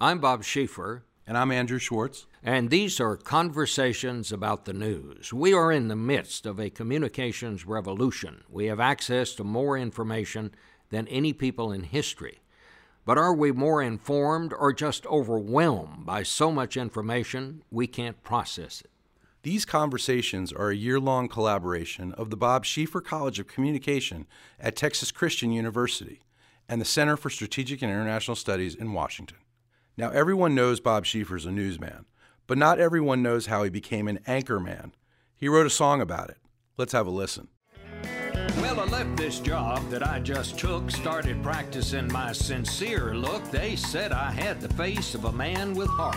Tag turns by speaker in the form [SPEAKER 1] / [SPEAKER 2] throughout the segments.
[SPEAKER 1] I'm Bob Schieffer.
[SPEAKER 2] And I'm Andrew Schwartz.
[SPEAKER 1] And these are conversations about the news. We are in the midst of a communications revolution. We have access to more information than any people in history. But are we more informed or just overwhelmed by so much information we can't process it?
[SPEAKER 2] These conversations are a year long collaboration of the Bob Schieffer College of Communication at Texas Christian University and the Center for Strategic and International Studies in Washington. Now, everyone knows Bob Schieffer's a newsman, but not everyone knows how he became an anchor man. He wrote a song about it. Let's have a listen.
[SPEAKER 1] Well, I left this job that I just took, started practicing my sincere look. They said I had the face of a man with heart.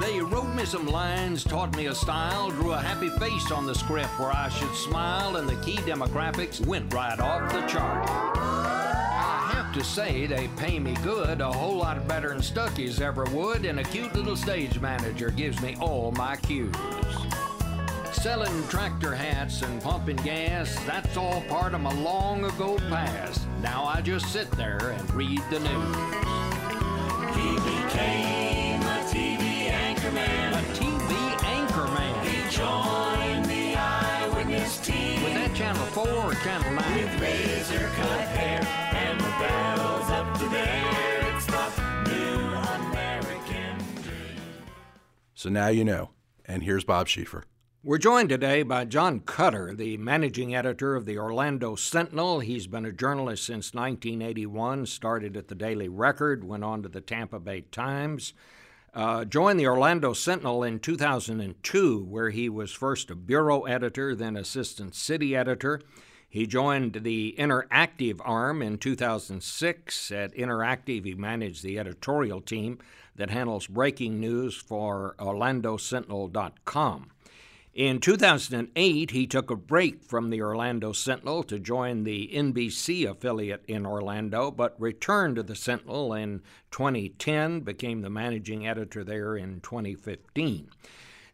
[SPEAKER 1] They wrote me some lines, taught me a style, drew a happy face on the script where I should smile, and the key demographics went right off the chart to say they pay me good, a whole lot better than Stuckey's ever would, and a cute little stage manager gives me all my cues. Selling tractor hats and pumping gas, that's all part of my long ago past. Now I just sit there and read the news.
[SPEAKER 3] He became a TV anchorman.
[SPEAKER 1] A TV anchorman.
[SPEAKER 3] He joined the Eyewitness team.
[SPEAKER 1] Was that Channel 4 or Channel 9?
[SPEAKER 2] So now you know. And here's Bob Schieffer.
[SPEAKER 1] We're joined today by John Cutter, the managing editor of the Orlando Sentinel. He's been a journalist since 1981, started at the Daily Record, went on to the Tampa Bay Times, uh, joined the Orlando Sentinel in 2002, where he was first a bureau editor, then assistant city editor. He joined the Interactive arm in 2006. At Interactive, he managed the editorial team that handles breaking news for OrlandoSentinel.com. In 2008, he took a break from the Orlando Sentinel to join the NBC affiliate in Orlando, but returned to the Sentinel in 2010, became the managing editor there in 2015.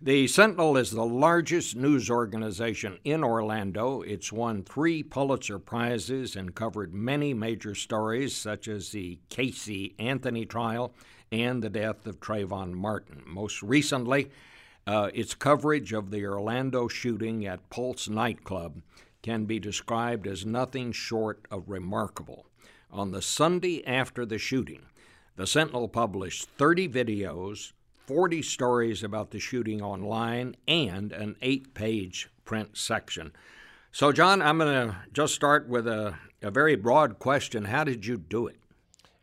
[SPEAKER 1] The Sentinel is the largest news organization in Orlando. It's won three Pulitzer Prizes and covered many major stories, such as the Casey Anthony trial and the death of Trayvon Martin. Most recently, uh, its coverage of the Orlando shooting at Pulse nightclub can be described as nothing short of remarkable. On the Sunday after the shooting, the Sentinel published 30 videos, 40 stories about the shooting online, and an eight page print section. So, John, I'm going to just start with a, a very broad question. How did you do it?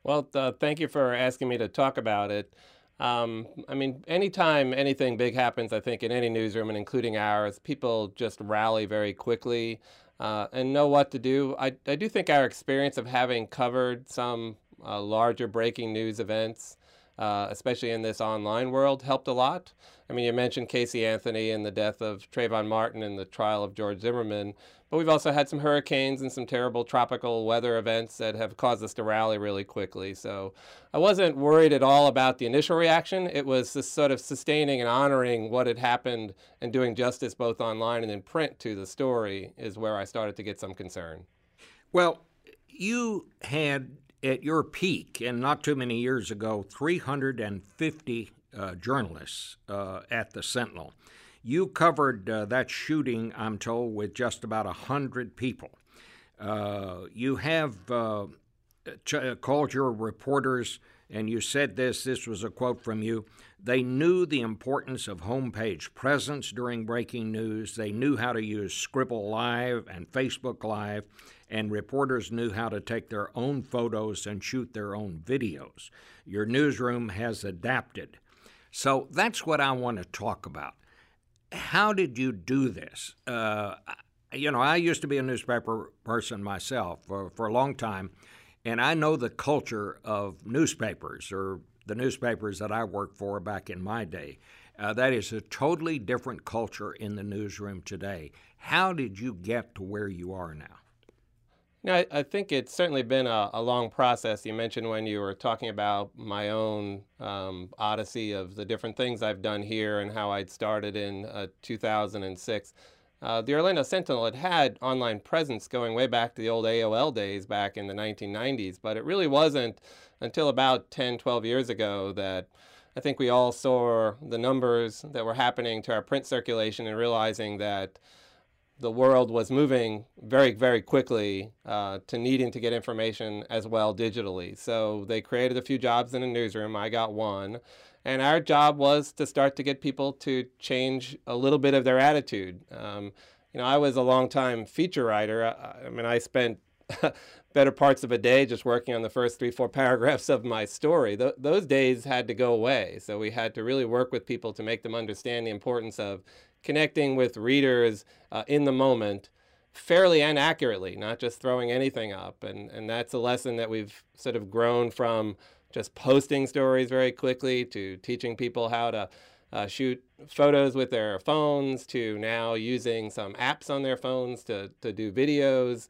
[SPEAKER 4] Well, uh, thank you for asking me to talk about it. Um, I mean, anytime anything big happens, I think in any newsroom, and including ours, people just rally very quickly uh, and know what to do. I, I do think our experience of having covered some uh, larger breaking news events uh, especially in this online world, helped a lot. I mean, you mentioned Casey Anthony and the death of Trayvon Martin and the trial of George Zimmerman, but we've also had some hurricanes and some terrible tropical weather events that have caused us to rally really quickly. So I wasn't worried at all about the initial reaction. It was just sort of sustaining and honoring what had happened and doing justice both online and in print to the story is where I started to get some concern.
[SPEAKER 1] Well, you had at your peak, and not too many years ago, 350 uh, journalists uh, at the Sentinel. You covered uh, that shooting, I'm told, with just about 100 people. Uh, you have uh, ch- uh, called your reporters, and you said this this was a quote from you. They knew the importance of homepage presence during breaking news. They knew how to use Scribble Live and Facebook Live and reporters knew how to take their own photos and shoot their own videos. Your newsroom has adapted. So that's what I want to talk about. How did you do this? Uh, you know, I used to be a newspaper person myself for, for a long time, and I know the culture of newspapers or the newspapers that I worked for back in my day. Uh, that is a totally different culture in the newsroom today. How did you get to where you are now?
[SPEAKER 4] Know, I, I, think it's certainly been a, a, long process. You mentioned when you were talking about my own um, odyssey of the different things I've done here and how I'd started in uh, 2006. Uh, the Orlando Sentinel had had online presence going way back to the old AOL days back in the 1990s, but it really wasn't until about 10, 12 years ago that I think we all saw the numbers that were happening to our print circulation and realizing that the world was moving very, very quickly uh, to needing to get information as well digitally. So they created a few jobs in the newsroom. I got one. And our job was to start to get people to change a little bit of their attitude. Um, you know, I was a long time feature writer. I, I mean, I spent better parts of a day just working on the first three, four paragraphs of my story. Th- those days had to go away. So we had to really work with people to make them understand the importance of connecting with readers uh, in the moment fairly and accurately, not just throwing anything up. And, and that's a lesson that we've sort of grown from just posting stories very quickly to teaching people how to uh, shoot photos with their phones to now using some apps on their phones to, to do videos.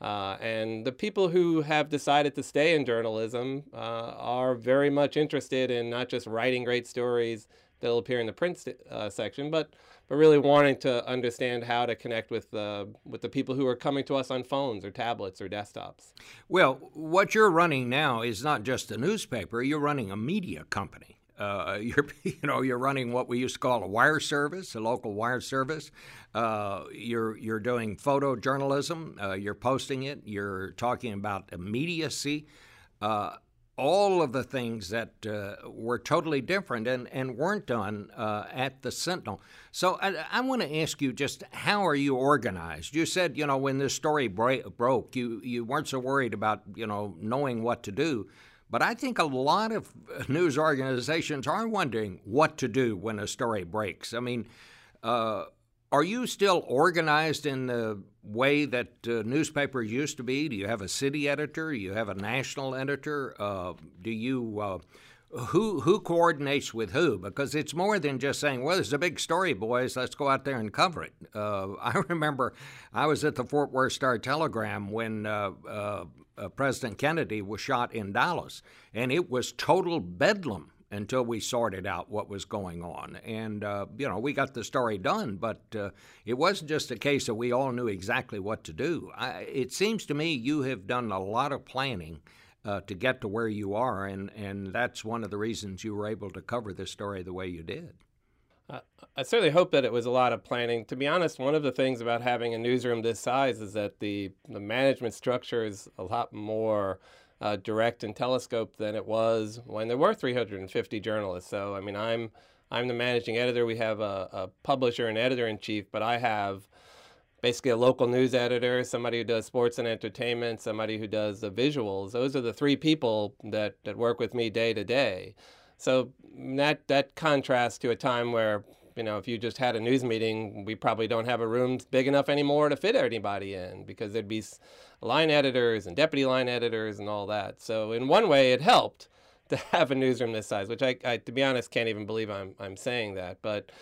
[SPEAKER 4] Uh, and the people who have decided to stay in journalism uh, are very much interested in not just writing great stories that'll appear in the print uh, section, but but really wanting to understand how to connect with the with the people who are coming to us on phones or tablets or desktops.
[SPEAKER 1] Well, what you're running now is not just a newspaper; you're running a media company. Uh, you're, you know, you're running what we used to call a wire service, a local wire service. Uh, you're you're doing photojournalism. Uh, you're posting it. You're talking about immediacy. All of the things that uh, were totally different and, and weren't done uh, at the Sentinel. So I, I want to ask you just how are you organized? You said, you know, when this story broke, you, you weren't so worried about, you know, knowing what to do. But I think a lot of news organizations are wondering what to do when a story breaks. I mean, uh, are you still organized in the way that uh, newspapers used to be? Do you have a city editor? Do you have a national editor? Uh, do you uh, who who coordinates with who? Because it's more than just saying, "Well, there's a big story, boys. Let's go out there and cover it." Uh, I remember I was at the Fort Worth Star Telegram when uh, uh, President Kennedy was shot in Dallas, and it was total bedlam until we sorted out what was going on. And, uh, you know, we got the story done, but uh, it wasn't just a case of we all knew exactly what to do. I, it seems to me you have done a lot of planning. Uh, to get to where you are, and, and that's one of the reasons you were able to cover this story the way you did.
[SPEAKER 4] I certainly hope that it was a lot of planning. To be honest, one of the things about having a newsroom this size is that the, the management structure is a lot more uh, direct and telescope than it was when there were 350 journalists. So, I mean, I'm I'm the managing editor. We have a, a publisher and editor in chief, but I have basically a local news editor, somebody who does sports and entertainment, somebody who does the visuals. Those are the three people that, that work with me day to day. So that that contrasts to a time where you know if you just had a news meeting, we probably don't have a room big enough anymore to fit anybody in because there'd be line editors and deputy line editors and all that. So in one way, it helped to have a newsroom this size, which I, I to be honest, can't even believe I'm I'm saying that, but.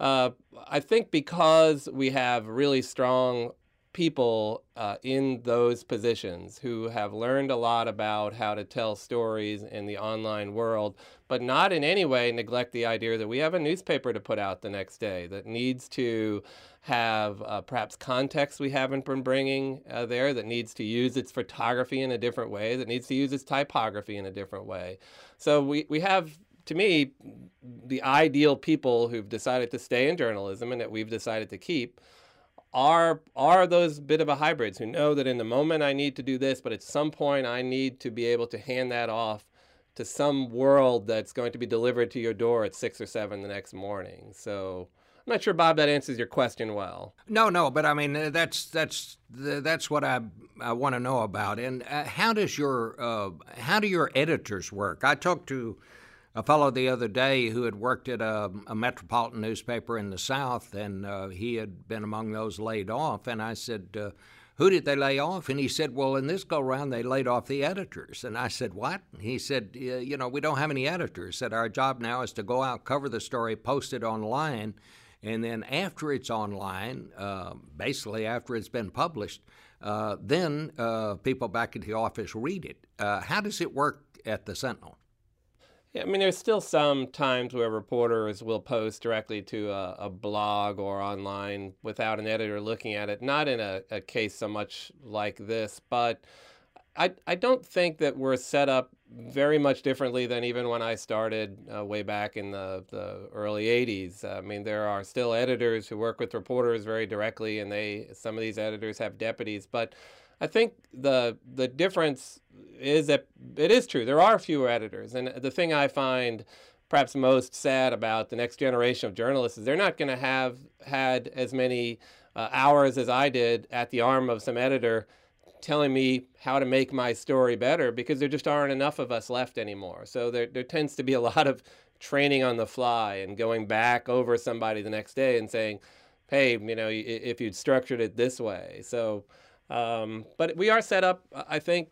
[SPEAKER 4] Uh, I think because we have really strong people uh, in those positions who have learned a lot about how to tell stories in the online world, but not in any way neglect the idea that we have a newspaper to put out the next day that needs to have uh, perhaps context we haven't been bringing uh, there, that needs to use its photography in a different way, that needs to use its typography in a different way. So we, we have to me, the ideal people who've decided to stay in journalism and that we've decided to keep are are those bit of a hybrids who know that in the moment I need to do this, but at some point I need to be able to hand that off to some world that's going to be delivered to your door at six or seven the next morning. So I'm not sure, Bob, that answers your question well.
[SPEAKER 1] No, no, but I mean uh, that's that's that's what I I want to know about. And uh, how does your uh, how do your editors work? I talked to a fellow the other day who had worked at a, a metropolitan newspaper in the South, and uh, he had been among those laid off. And I said, uh, Who did they lay off? And he said, Well, in this go round, they laid off the editors. And I said, What? He said, You know, we don't have any editors. Said, Our job now is to go out, cover the story, post it online. And then after it's online, uh, basically after it's been published, uh, then uh, people back at the office read it. Uh, how does it work at the Sentinel?
[SPEAKER 4] Yeah, I mean, there's still some times where reporters will post directly to a, a blog or online without an editor looking at it. Not in a, a case so much like this, but I, I don't think that we're set up very much differently than even when I started uh, way back in the, the early 80s. I mean, there are still editors who work with reporters very directly, and they some of these editors have deputies. But I think the the difference is that it is true. There are fewer editors, and the thing I find perhaps most sad about the next generation of journalists is they're not going to have had as many uh, hours as I did at the arm of some editor telling me how to make my story better because there just aren't enough of us left anymore. So there, there tends to be a lot of training on the fly and going back over somebody the next day and saying, hey, you know, if you'd structured it this way. So, um, but we are set up, I think,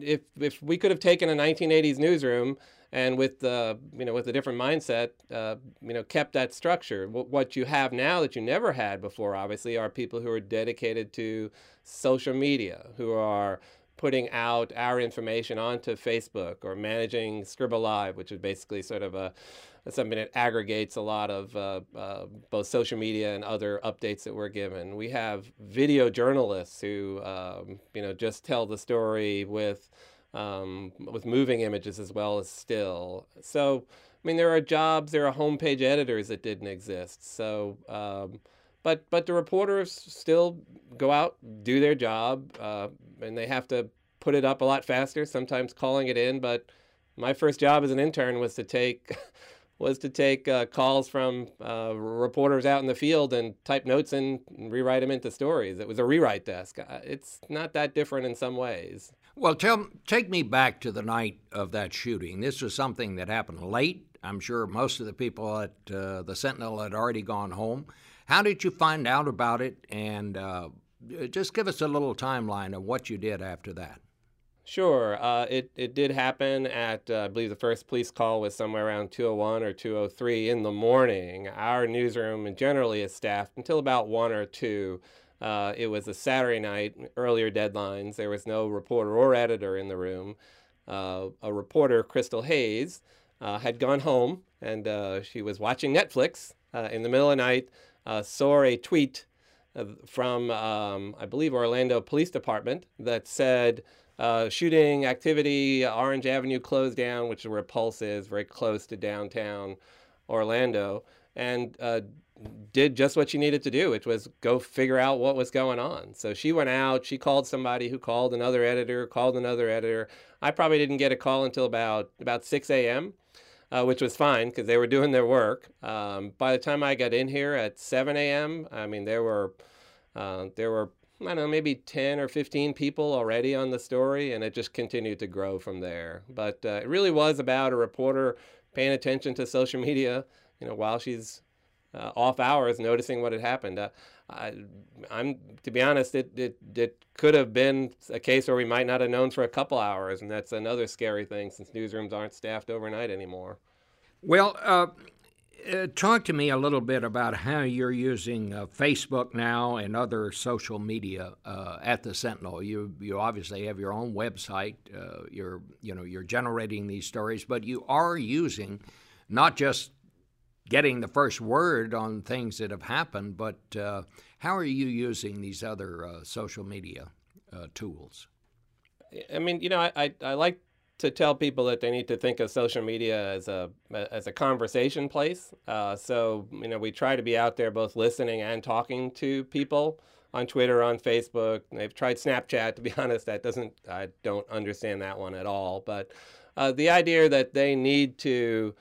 [SPEAKER 4] if, if we could have taken a 1980s newsroom and with the you know with a different mindset, uh, you know, kept that structure. what you have now that you never had before, obviously, are people who are dedicated to social media, who are putting out our information onto Facebook or managing Scribble Live, which is basically sort of a something that aggregates a lot of uh, uh, both social media and other updates that we're given. We have video journalists who um, you know just tell the story with um, with moving images as well as still. So, I mean, there are jobs, there are homepage editors that didn't exist. So, um, but but the reporters still go out, do their job, uh, and they have to put it up a lot faster. Sometimes calling it in. But my first job as an intern was to take. was to take uh, calls from uh, reporters out in the field and type notes and rewrite them into stories. It was a rewrite desk. Uh, it's not that different in some ways.
[SPEAKER 1] Well, tell, take me back to the night of that shooting. This was something that happened late. I'm sure most of the people at uh, the Sentinel had already gone home. How did you find out about it? And uh, just give us a little timeline of what you did after that.
[SPEAKER 4] Sure. Uh, it, it did happen at, uh, I believe the first police call was somewhere around 201 or 203 in the morning. Our newsroom generally is staffed until about 1 or 2. Uh, it was a Saturday night, earlier deadlines. There was no reporter or editor in the room. Uh, a reporter, Christal Hayes, uh, had gone home and uh, she was watching Netflix uh, in the middle of the night, uh, saw a tweet from, um, I believe, Orlando Police Department that said, shooting activity, Orange Avenue closed down, which is where Pulse is, very close to downtown Orlando. And did just what she needed to do, which was go figure out what was going on. So she went out, she called somebody who called another editor, called another editor. I probably didn't get a call until about about 6 a.m., uh, which was fine because they were doing their work. Um, by the time I got in here at 7 a.m., I mean there were uh, there were I don't know maybe 10 or 15 people already on the story, and it just continued to grow from there. But uh, it really was about a reporter paying attention to social media, you know, while she's uh, off hours noticing what had happened. Uh, I, am to be honest, it, it it could have been a case where we might not have known for a couple hours, and that's another scary thing since newsrooms aren't staffed overnight anymore.
[SPEAKER 1] Well, uh, uh talk to me a little bit about how you're using uh, Facebook now and other social media uh, at the Sentinel. You you obviously have your own website. you're you know you're generating these stories, but you are using not just getting the first word on things that have happened, but uh, how are you using these other uh, social media uh, tools?
[SPEAKER 4] I mean, you know, I, I, I, like to tell people that they need to think of social media as a as a conversation place. Uh, so, you know, we try to be out there both listening and talking to people on Twitter, on Facebook. They've tried Snapchat. To be honest, that doesn't I don't understand that one at all. But uh, the idea that they need to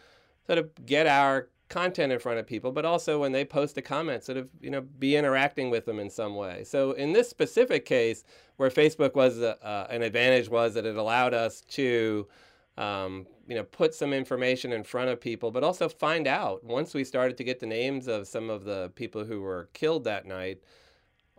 [SPEAKER 4] sort of get our content in front of people, but also when they post a comment, sort of you know be interacting with them in some way. So in this specific case, where Facebook was a, uh, an advantage was that it allowed us to um, you know put some information in front of people, but also find out once we started to get the names of some of the people who were killed that night.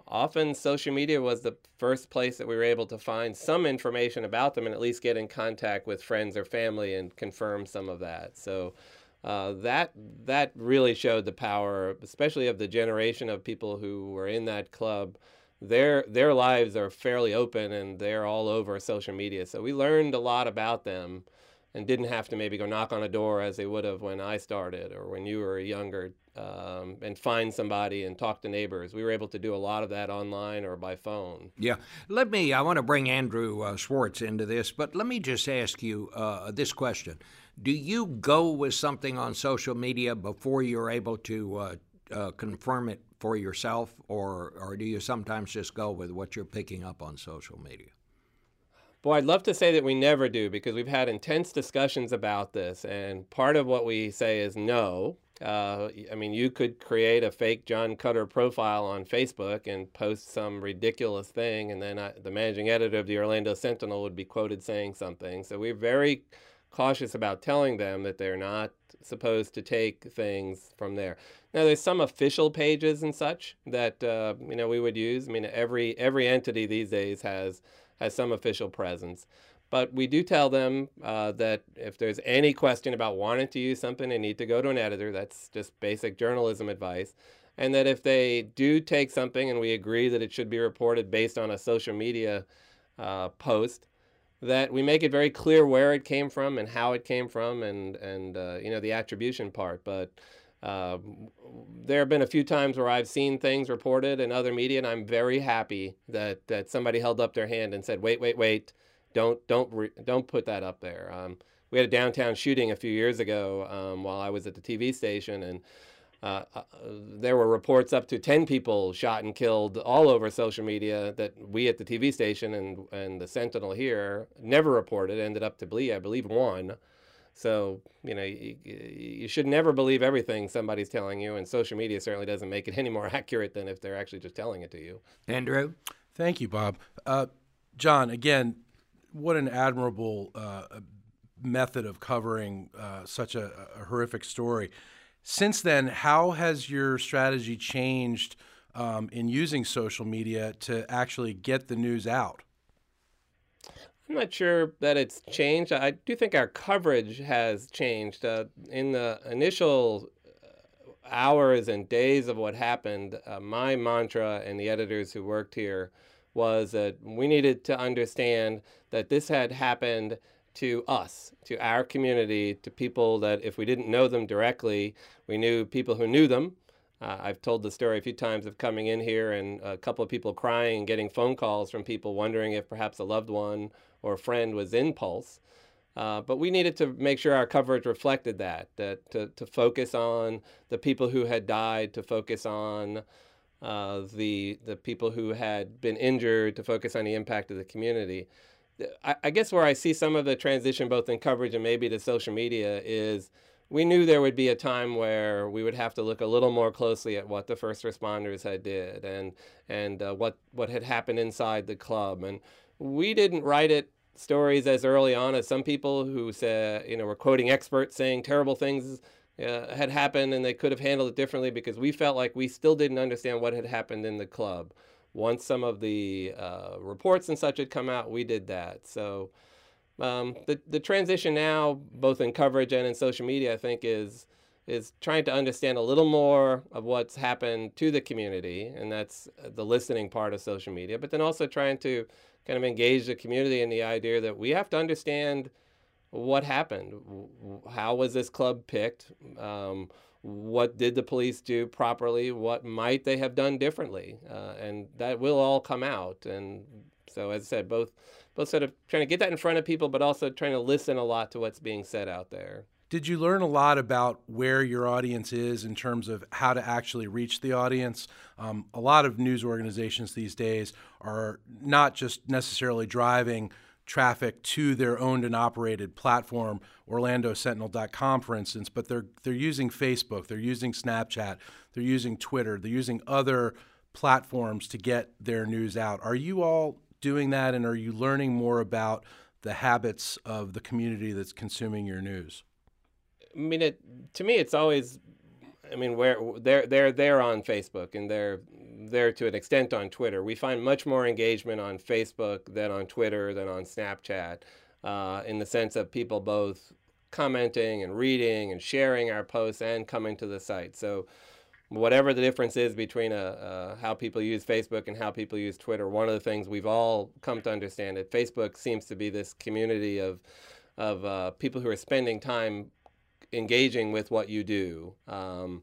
[SPEAKER 4] Often social media was the first place that we were able to find some information about them and at least get in contact with friends or family and confirm some of that. So uh, that that really showed the power, especially of the generation of people who were in that club. Their their lives are fairly open and they're all over social media. So we learned a lot about them and didn't have to maybe go knock on a door as they would have when I started or when you were younger um, and find somebody and talk to neighbors. We were able to do a lot of that online or by phone.
[SPEAKER 1] Yeah. Let me, I want to bring Andrew uh, Schwartz into this, but let me just ask you uh, this question. Do you go with something on social media before you're able to uh, uh, confirm it for yourself, or, or do you sometimes just go with what you're picking up on social media?
[SPEAKER 4] Boy, I'd love to say that we never do because we've had intense discussions about this. And part of what we say is no. Uh, I mean, you could create a fake John Cutter profile on Facebook and post some ridiculous thing, and then I, the managing editor of the Orlando Sentinel would be quoted saying something. So we're very cautious about telling them that they're not supposed to take things from there. Now, there's some official pages and such that uh, you know we would use. I mean, every every entity these days has has some official presence. But we do tell them uh, that if there's any question about wanting to use something, they need to go to an editor. That's just basic journalism advice. And that if they do take something and we agree that it should be reported based on a social media uh, post, that we make it very clear where it came from and how it came from and, and uh, you know, the attribution part. But uh, there have been a few times where I've seen things reported in other media, and I'm very happy that, that somebody held up their hand and said, wait, wait, wait don't don't re- don't put that up there. Um, we had a downtown shooting a few years ago um, while I was at the TV station, and uh, uh, there were reports up to ten people shot and killed all over social media that we at the TV station and and the Sentinel here never reported. Ended up to be, I believe, one. So you know you, you should never believe everything somebody's telling you, and social media certainly doesn't make it any more accurate than if they're actually just telling it to you.
[SPEAKER 1] Andrew?
[SPEAKER 2] Thank you, Bob. Uh, John, again, what an admirable uh, method of covering uh, such a, a, horrific story. Since then, how has your strategy changed um, in using social media to actually get the news out?
[SPEAKER 4] I'm not sure that it's changed. I do think our coverage has changed. Uh, in the initial hours and days of what happened, uh, my mantra and the editors who worked here was that we needed to understand that this had happened to us, to our community, to people that if we didn't know them directly, we knew people who knew them. Uh, I've told the story a few times of coming in here and a couple of people crying and getting phone calls from people wondering if perhaps a loved one or a friend was in Pulse. Uh, but we needed to make sure our coverage reflected that, that to, to focus on the people who had died, to focus on uh, the the people who had been injured to focus on the impact of the community. I, I, guess where I see some of the transition, both in coverage and maybe to social media, is we knew there would be a time where we would have to look a little more closely at what the first responders had did and and uh, what what had happened inside the club, and we didn't write it stories as early on as some people who said you know were quoting experts saying terrible things uh, had happened and they could have handled it differently because we felt like we still didn't understand what had happened in the club. Once some of the uh, reports and such had come out, we did that. So um, the the transition now, both in coverage and in social media, I think is is trying to understand a little more of what's happened to the community, and that's the listening part of social media. But then also trying to kind of engage the community in the idea that we have to understand what happened? How was this club picked? Um, what did the police do properly? What might they have done differently? Uh, and that will all come out. And so, as I said, both both sort of trying to get that in front of people, but also trying to listen a lot to what's being said out there.
[SPEAKER 2] Did you learn a lot about where your audience is in terms of how to actually reach the audience? Um, a lot of news organizations these days are not just necessarily driving traffic to their owned and operated platform, OrlandoSentinel.com, for instance, but they're they're using Facebook, they're using Snapchat, they're using Twitter, they're using other platforms to get their news out. Are you all doing that, and are you learning more about the habits of the community that's consuming your news?
[SPEAKER 4] I mean, it, to me, it's always I mean, where they're they're they're on Facebook and they're there to an extent on Twitter. We find much more engagement on Facebook than on Twitter than on Snapchat, uh, in the sense of people both commenting and reading and sharing our posts and coming to the site. So, whatever the difference is between uh, uh, how people use Facebook and how people use Twitter, one of the things we've all come to understand that Facebook seems to be this community of of uh, people who are spending time engaging with what you do. Um,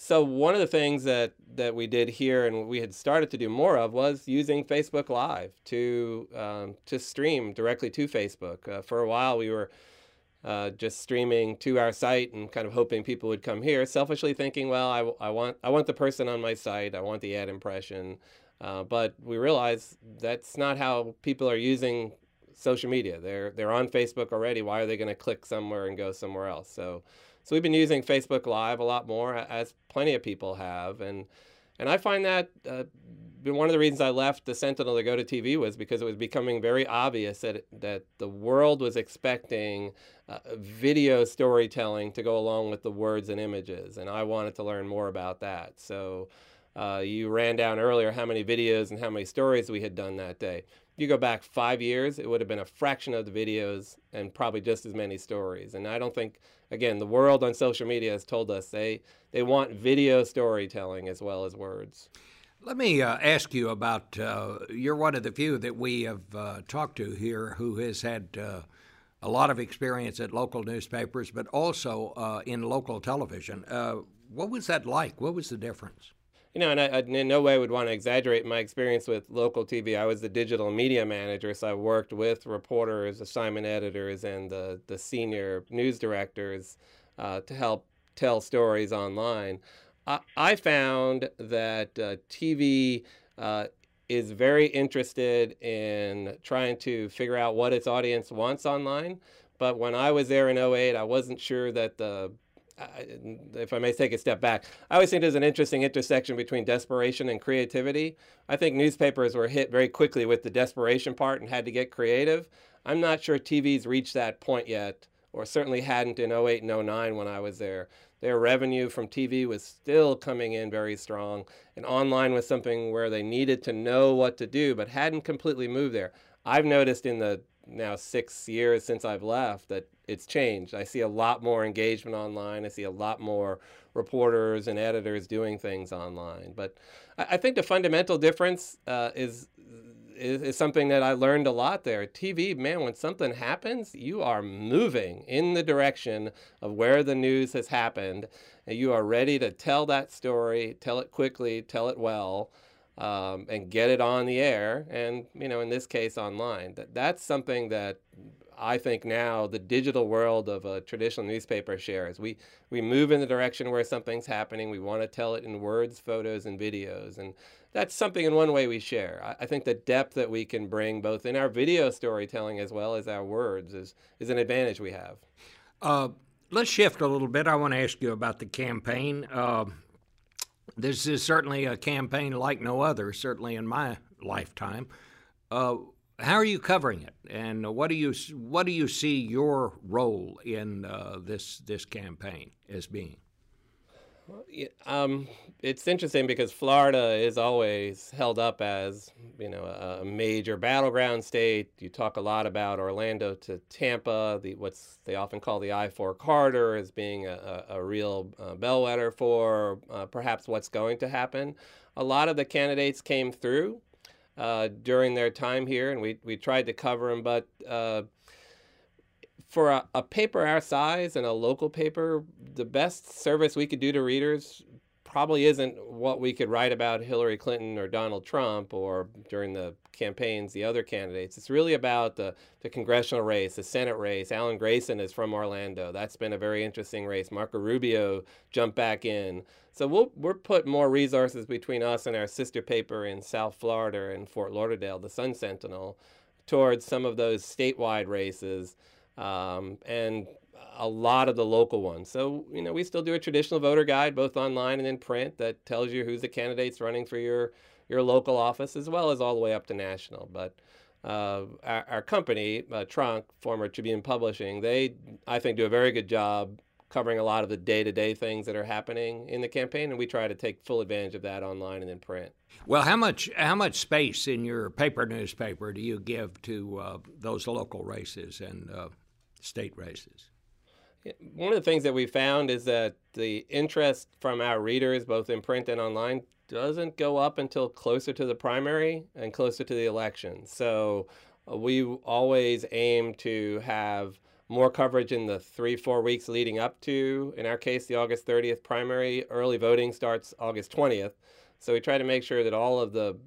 [SPEAKER 4] so one of the things that, that we did here and we had started to do more of was using Facebook Live to um, to stream directly to Facebook. Uh, for a while, we were uh, just streaming to our site and kind of hoping people would come here. Selfishly thinking, well, I, I want I want the person on my site. I want the ad impression. Uh, but we realized that's not how people are using social media. They're they're on Facebook already. Why are they going to click somewhere and go somewhere else? So so we've been using Facebook Live a lot more, as plenty of people have, and and I find that uh, one of the reasons I left the Sentinel to go to TV was because it was becoming very obvious that that the world was expecting uh, video storytelling to go along with the words and images, and I wanted to learn more about that. So. Uh, you ran down earlier how many videos and how many stories we had done that day. If you go back five years, it would have been a fraction of the videos and probably just as many stories. And I don't think again, the world on social media has told us they they want video storytelling as well as words.
[SPEAKER 1] Let me uh, ask you about. Uh, you're one of the few that we have uh, talked to here who has had uh, a lot of experience at local newspapers, but also uh, in local television. Uh, what was that like? What was the difference?
[SPEAKER 4] You know, and I, I, in no way would want to exaggerate my experience with local TV. I was the digital media manager, so I worked with reporters, assignment editors, and the, the senior news directors uh, to help tell stories online. I, I found that uh, TV uh, is very interested in trying to figure out what its audience wants online. But when I was there in 08, I wasn't sure that the if I may take a step back, I always think there's an interesting intersection between desperation and creativity. I think newspapers were hit very quickly with the desperation part and had to get creative. I'm not sure TV's reached that point yet, or certainly hadn't in 08 and 09 when I was there. Their revenue from TV was still coming in very strong, and online was something where they needed to know what to do but hadn't completely moved there. I've noticed in the now six years since I've left that it's changed. I see a lot more engagement online. I see a lot more reporters and editors doing things online. But I, I think the fundamental difference uh, is, is, is something that I learned a lot there. TV, man, when something happens, you are moving in the direction of where the news has happened, and you are ready to tell that story, tell it quickly, tell it well um, and get it on the air and you know in this case online. That that's something that I think now the digital world of a traditional newspaper shares. We we move in the direction where something's happening. We want to tell it in words photos and videos. And that's something in one way we share. I, I think the depth that we can bring both in our video storytelling as well as our words is is an advantage we have.
[SPEAKER 1] Uh, let's shift a little bit. I want to ask you about the campaign. Uh, this is certainly a campaign like no other, certainly in my lifetime. Uh, how are you covering it, and what do you what do you see your role in uh, this this campaign as being?
[SPEAKER 4] Um, it's interesting because Florida is always held up as you know a major battleground state. You talk a lot about Orlando to Tampa, the what's they often call the I-4 corridor, as being a, a, a real uh, bellwether for uh, perhaps what's going to happen. A lot of the candidates came through uh, during their time here, and we we tried to cover them, but uh, for a, a, paper our size and a local paper, the best service we could do to readers probably isn't what we could write about Hillary Clinton or Donald Trump or during the campaigns, the other candidates. It's really about the, the congressional race, the Senate race. Alan Grayson is from Orlando. That's been a very interesting race. Marco Rubio jumped back in. So we'll, we'll put more resources between us and our sister paper in South Florida and Fort Lauderdale, the Sun Sentinel, towards some of those statewide races um, and a lot of the local ones. So, you know, we still do a traditional voter guide, both online and in print, that tells you who's the candidates running for your, your local office, as well as all the way up to national. But uh, our, our, company, uh, Tronc, former Tribune Publishing, they, I think, do a very good job covering a lot of the day-to-day things that are happening in the campaign, and we try to take full advantage of that online and in print.
[SPEAKER 1] Well, how much how much space in your paper newspaper do you give to uh, those local races and uh, state races.
[SPEAKER 4] One of the things that we found is that the interest from our readers, both in print and online, doesn't go up until closer to the primary and closer to the election. So uh, we always aim to have more coverage in the three, four weeks leading up to, in our case, the August 30th primary. Early voting starts August 20th. So we try to make sure that all of the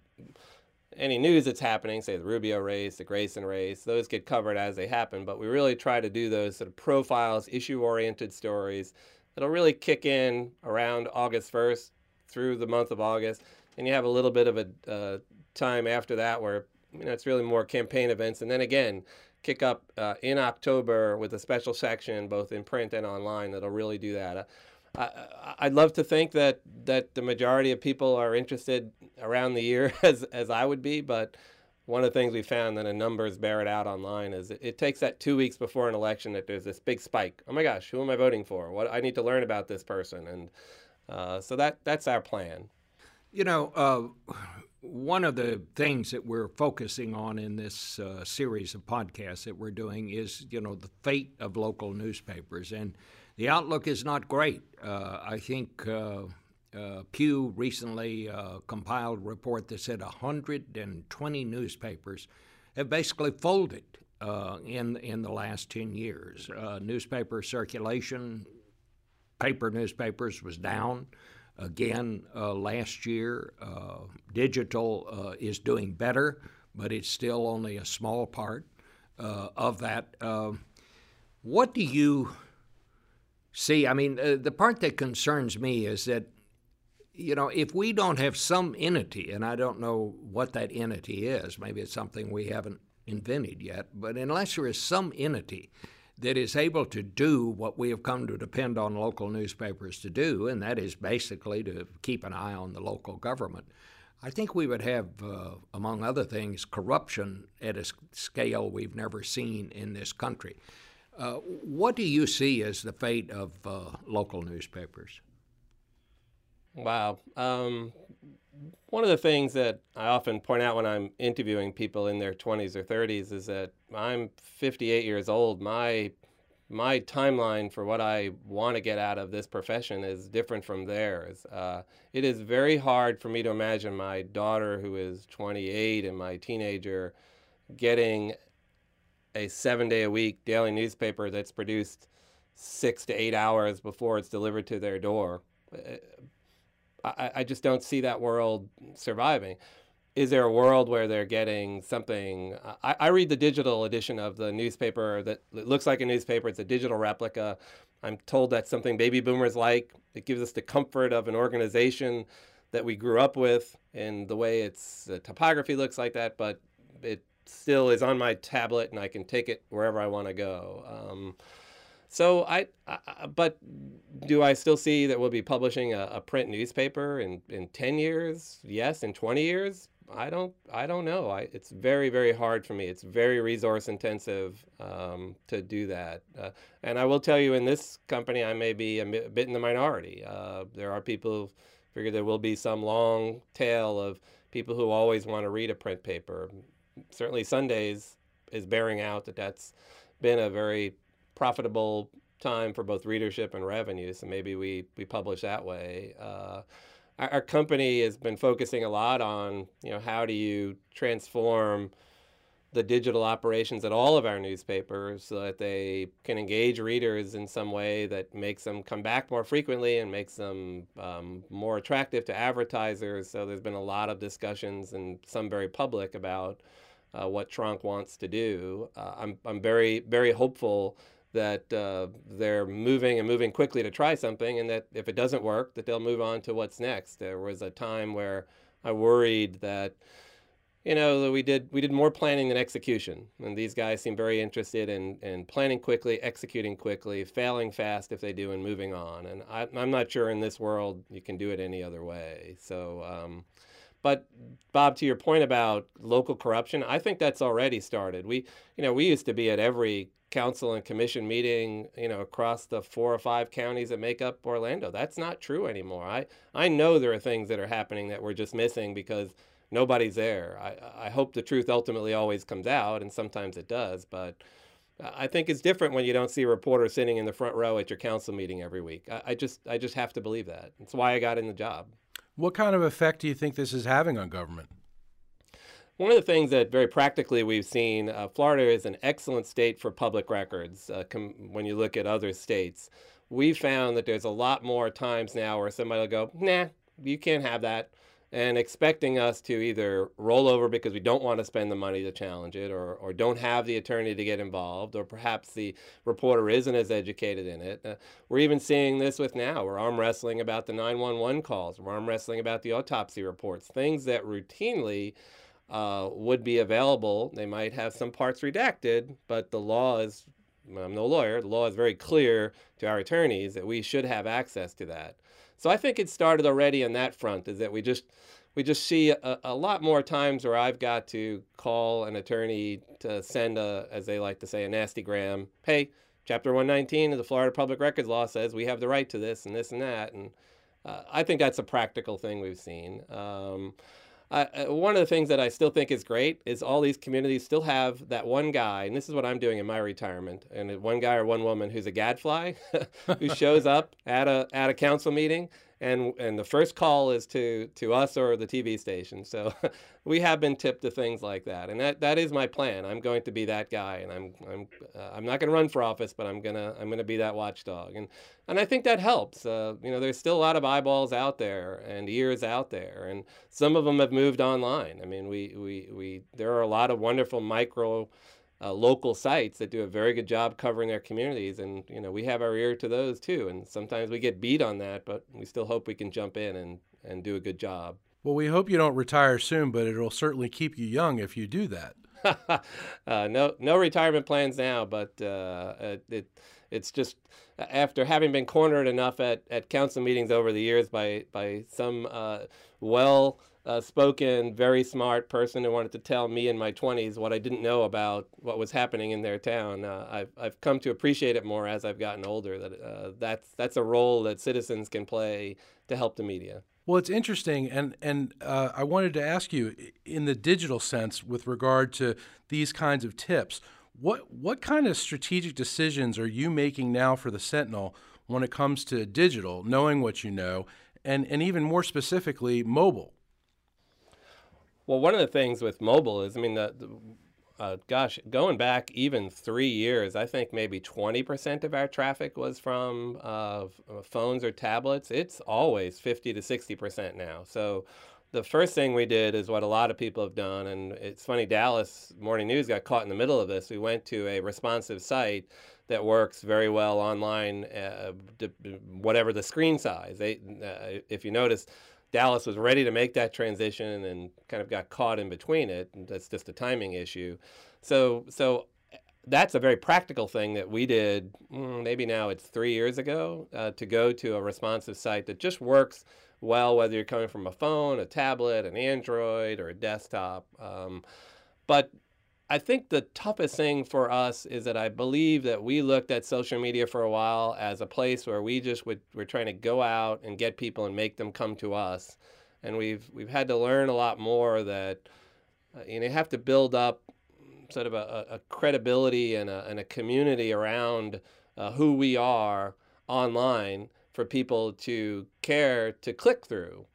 [SPEAKER 4] any news that's happening, say the Rubio race, the Grayson race, those get covered as they happen. But we really try to do those sort of profiles, issue oriented stories that'll really kick in around August 1st through the month of August. And you have a little bit of a uh, time after that where you know it's really more campaign events. And then again, kick up uh, in October with a special section, both in print and online, that'll really do that. Uh, I, would love to think that that the majority of people are interested around the year as as I would be, but one of the things we found that the numbers bear it out online is it, it, takes that two weeks before an election that there's this big spike. Oh my gosh, who am I voting for? What I need to learn about this person, and uh, so that that's our plan.
[SPEAKER 1] You know, uh, one of the things that we're focusing on in this uh, series of podcasts that we're doing is you know the fate of local newspapers and the outlook is not great. Uh, I think uh, uh, Pew recently uh, compiled a report that said 120 newspapers have basically folded uh, in in the last 10 years. Uh, newspaper circulation, paper newspapers was down again last year. digital is doing better, but it's still only a small part of that. what do you See, I mean, uh, the part that concerns me is that, you know, if we don't have some entity, and I don't know what that entity is, maybe it's something we haven't invented yet, but unless there is some entity that is able to do what we have come to depend on local newspapers to do, and that is basically to keep an eye on the local government, I think we would have, uh, among other things, corruption at a scale we've never seen in this country. Uh, what do you see as the fate of uh, local newspapers?
[SPEAKER 4] Wow. Um, one of the things that I often point out when I'm interviewing people in their 20s or 30s is that I'm 58 years old. My my timeline for what I want to get out of this profession is different from theirs. Uh, it is very hard for me to imagine my daughter, who is 28, and my teenager getting a seven day a week daily newspaper that's produced six to eight hours before it's delivered to their door. Uh, I, I just don't see that world surviving. Is there a world where they're getting something? I, I read the digital edition of the newspaper that looks like a newspaper. It's a digital replica. I'm told that's something baby boomers like. It gives us the comfort of an organization that we grew up with and the way its the topography looks like that, but it still is on my tablet and I can take it wherever I want to go. Um, so I, I, but do I still see that we'll be publishing a, a, print newspaper in, in 10 years? Yes. In 20 years? I don't, I don't know. I, it's very, very hard for me. It's very resource intensive um, to do that. Uh, and I will tell you in this company, I may be a, bit in the minority. Uh, there are people who figure there will be some long tail of people who always want to read a print paper certainly Sundays is bearing out that that's been a very profitable time for both readership and revenue. So maybe we, we publish that way. Uh, our, our, company has been focusing a lot on, you know, how do you transform the digital operations at all of our newspapers so that they can engage readers in some way that makes them come back more frequently and makes them um, more attractive to advertisers. So there's been a lot of discussions and some very public about uh, what Tronc wants to do. Uh, I'm, I'm very, very hopeful that uh, they're moving and moving quickly to try something, and that if it doesn't work, that they'll move on to what's next. There was a time where I worried that, you know, we did we did more planning than execution, and these guys seem very interested in in planning quickly, executing quickly, failing fast if they do, and moving on. And I, am not sure in this world you can do it any other way. So. Um, but Bob, to your point about local corruption, I think that's already started. We, you know, we used to be at every council and commission meeting, you know, across the four or five counties that make up Orlando. That's not true anymore. I, I know there are things that are happening that we're just missing because nobody's there. I, I hope the truth ultimately always comes out, and sometimes it does, but I think it's different when you don't see a reporter sitting in the front row at your council meeting every week. I, I just I just have to believe that. That's why I got in the job.
[SPEAKER 2] What kind of effect do you think this is having on government?
[SPEAKER 4] one of the things that very practically we've seen, uh, Florida is an excellent state for public records uh, com- when you look at other states. We found that there's a lot more times now where somebody will go, nah, you can't have that and expecting us to either roll over because we don't want to spend the money to challenge it or, or don't have the attorney to get involved or perhaps the reporter isn't as educated in it. Uh, we're even seeing this with now. We're arm wrestling about the 911 calls. We're arm wrestling about the autopsy reports things that routinely uh, would be available. They might have some parts redacted but the law is i'm no lawyer the law is very clear to our attorneys that we should have access to that so I think it started already on that front. Is that we just we just see a, a, lot more times where I've got to call an attorney to send a, as they like to say, a nasty gram. Hey, Chapter 119 of the Florida Public Records Law says we have the right to this and this and that, and uh, I think that's a practical thing we've seen. Um, uh, one of the things that I still think is great is all these communities still have that one guy, and this is what I'm doing in my retirement, and one guy or one woman who's a gadfly who shows up at a at a council meeting and and the first call is to to us or the TV station. So we have been tipped to things like that, and that, that is my plan. I'm going to be that guy, and I'm I'm uh, I'm not going to run for office, but I'm gonna I'm gonna be that watchdog, and and I think that helps. Uh, you know, there's still a lot of eyeballs out there and ears out there, and some of them have moved online. I mean, we we we there are a lot of wonderful micro uh, local sites that do a very good job covering their communities, and you know we have our ear to those too. And sometimes we get beat on that, but we still hope we can jump in and and do a good job.
[SPEAKER 2] Well, we hope you don't retire soon, but it'll certainly keep you young if you do that.
[SPEAKER 4] uh, no, no retirement plans now, but uh, it, it's just after having been cornered enough at, at council meetings over the years by by some uh, well spoken, very smart person who wanted to tell me in my 20s what I didn't know about what was happening in their town. Uh, I've, I've come to appreciate it more as I've gotten older. That uh, that's that's a role that citizens can play to help the media.
[SPEAKER 2] Well, it's interesting, and and uh, I wanted to ask you, in the digital sense, with regard to these kinds of tips, what what kind of strategic decisions are you making now for the Sentinel when it comes to digital, knowing what you know, and and even more specifically, mobile?
[SPEAKER 4] Well, one of the things with mobile is, I mean, the, the uh, gosh, going back even three years, I think maybe 20% of our traffic was from uh, phones or tablets. It's always 50 to 60% now. So the first thing we did is what a lot of people have done, and it's funny, Dallas Morning News got caught in the middle of this. We went to a responsive site that works very well online, uh, whatever the screen size. They, uh, if you notice, Dallas was ready to make that transition and kind of got caught in between it. That's just a timing issue. So, so that's a very practical thing that we did. Mm, maybe now it's three years ago uh, to go to a responsive site that just works well, whether you're coming from a phone, a tablet, an Android, or a desktop. Um, but I think the toughest thing for us is that I believe that we looked at social media for a while as a place where we just would we're trying to go out and get people and make them come to us, and we've we've had to learn a lot more that uh, you know you have to build up sort of a, a credibility and a, and a community around uh, who we are online for people to care to click through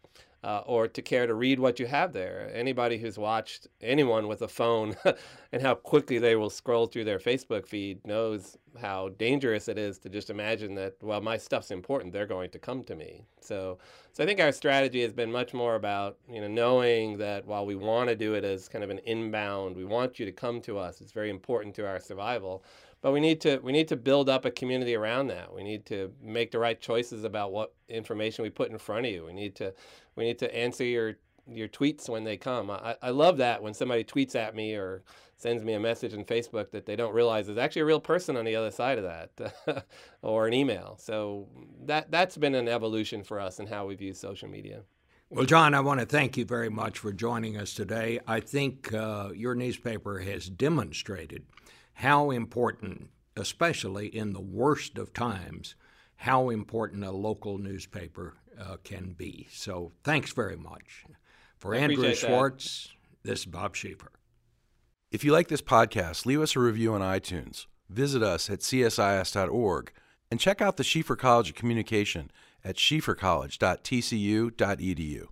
[SPEAKER 4] uh, or to care to read what you have there. Anybody who's watched anyone with a phone and how quickly they will scroll through their Facebook feed knows how dangerous it is to just imagine that, well, my stuff's important, they're going to come to me. So, so I think our strategy has been much more about, you know, knowing that while we want to do it as kind of an inbound, we want you to come to us, it's very important to our survival but we need to we need to build up a community around that. We need to make the right choices about what information we put in front of you. We need to we need to answer your your tweets when they come. I, I love that when somebody tweets at me or sends me a message in Facebook that they don't realize is actually a real person on the other side of that, or an email. So that that's been an evolution for us in how we view social media.
[SPEAKER 1] Well, John, I want to thank you very much for joining us today. I think uh, your newspaper has demonstrated how important, especially in the worst of times, how important a local newspaper uh, can be. So thanks very much. For
[SPEAKER 4] I
[SPEAKER 1] Andrew
[SPEAKER 4] appreciate that.
[SPEAKER 1] Schwartz, this is Bob Schieffer.
[SPEAKER 2] If you like this podcast, leave us a review on iTunes. Visit us at csis.org and check out the Schieffer College of Communication at schieffercollege.tcu.edu.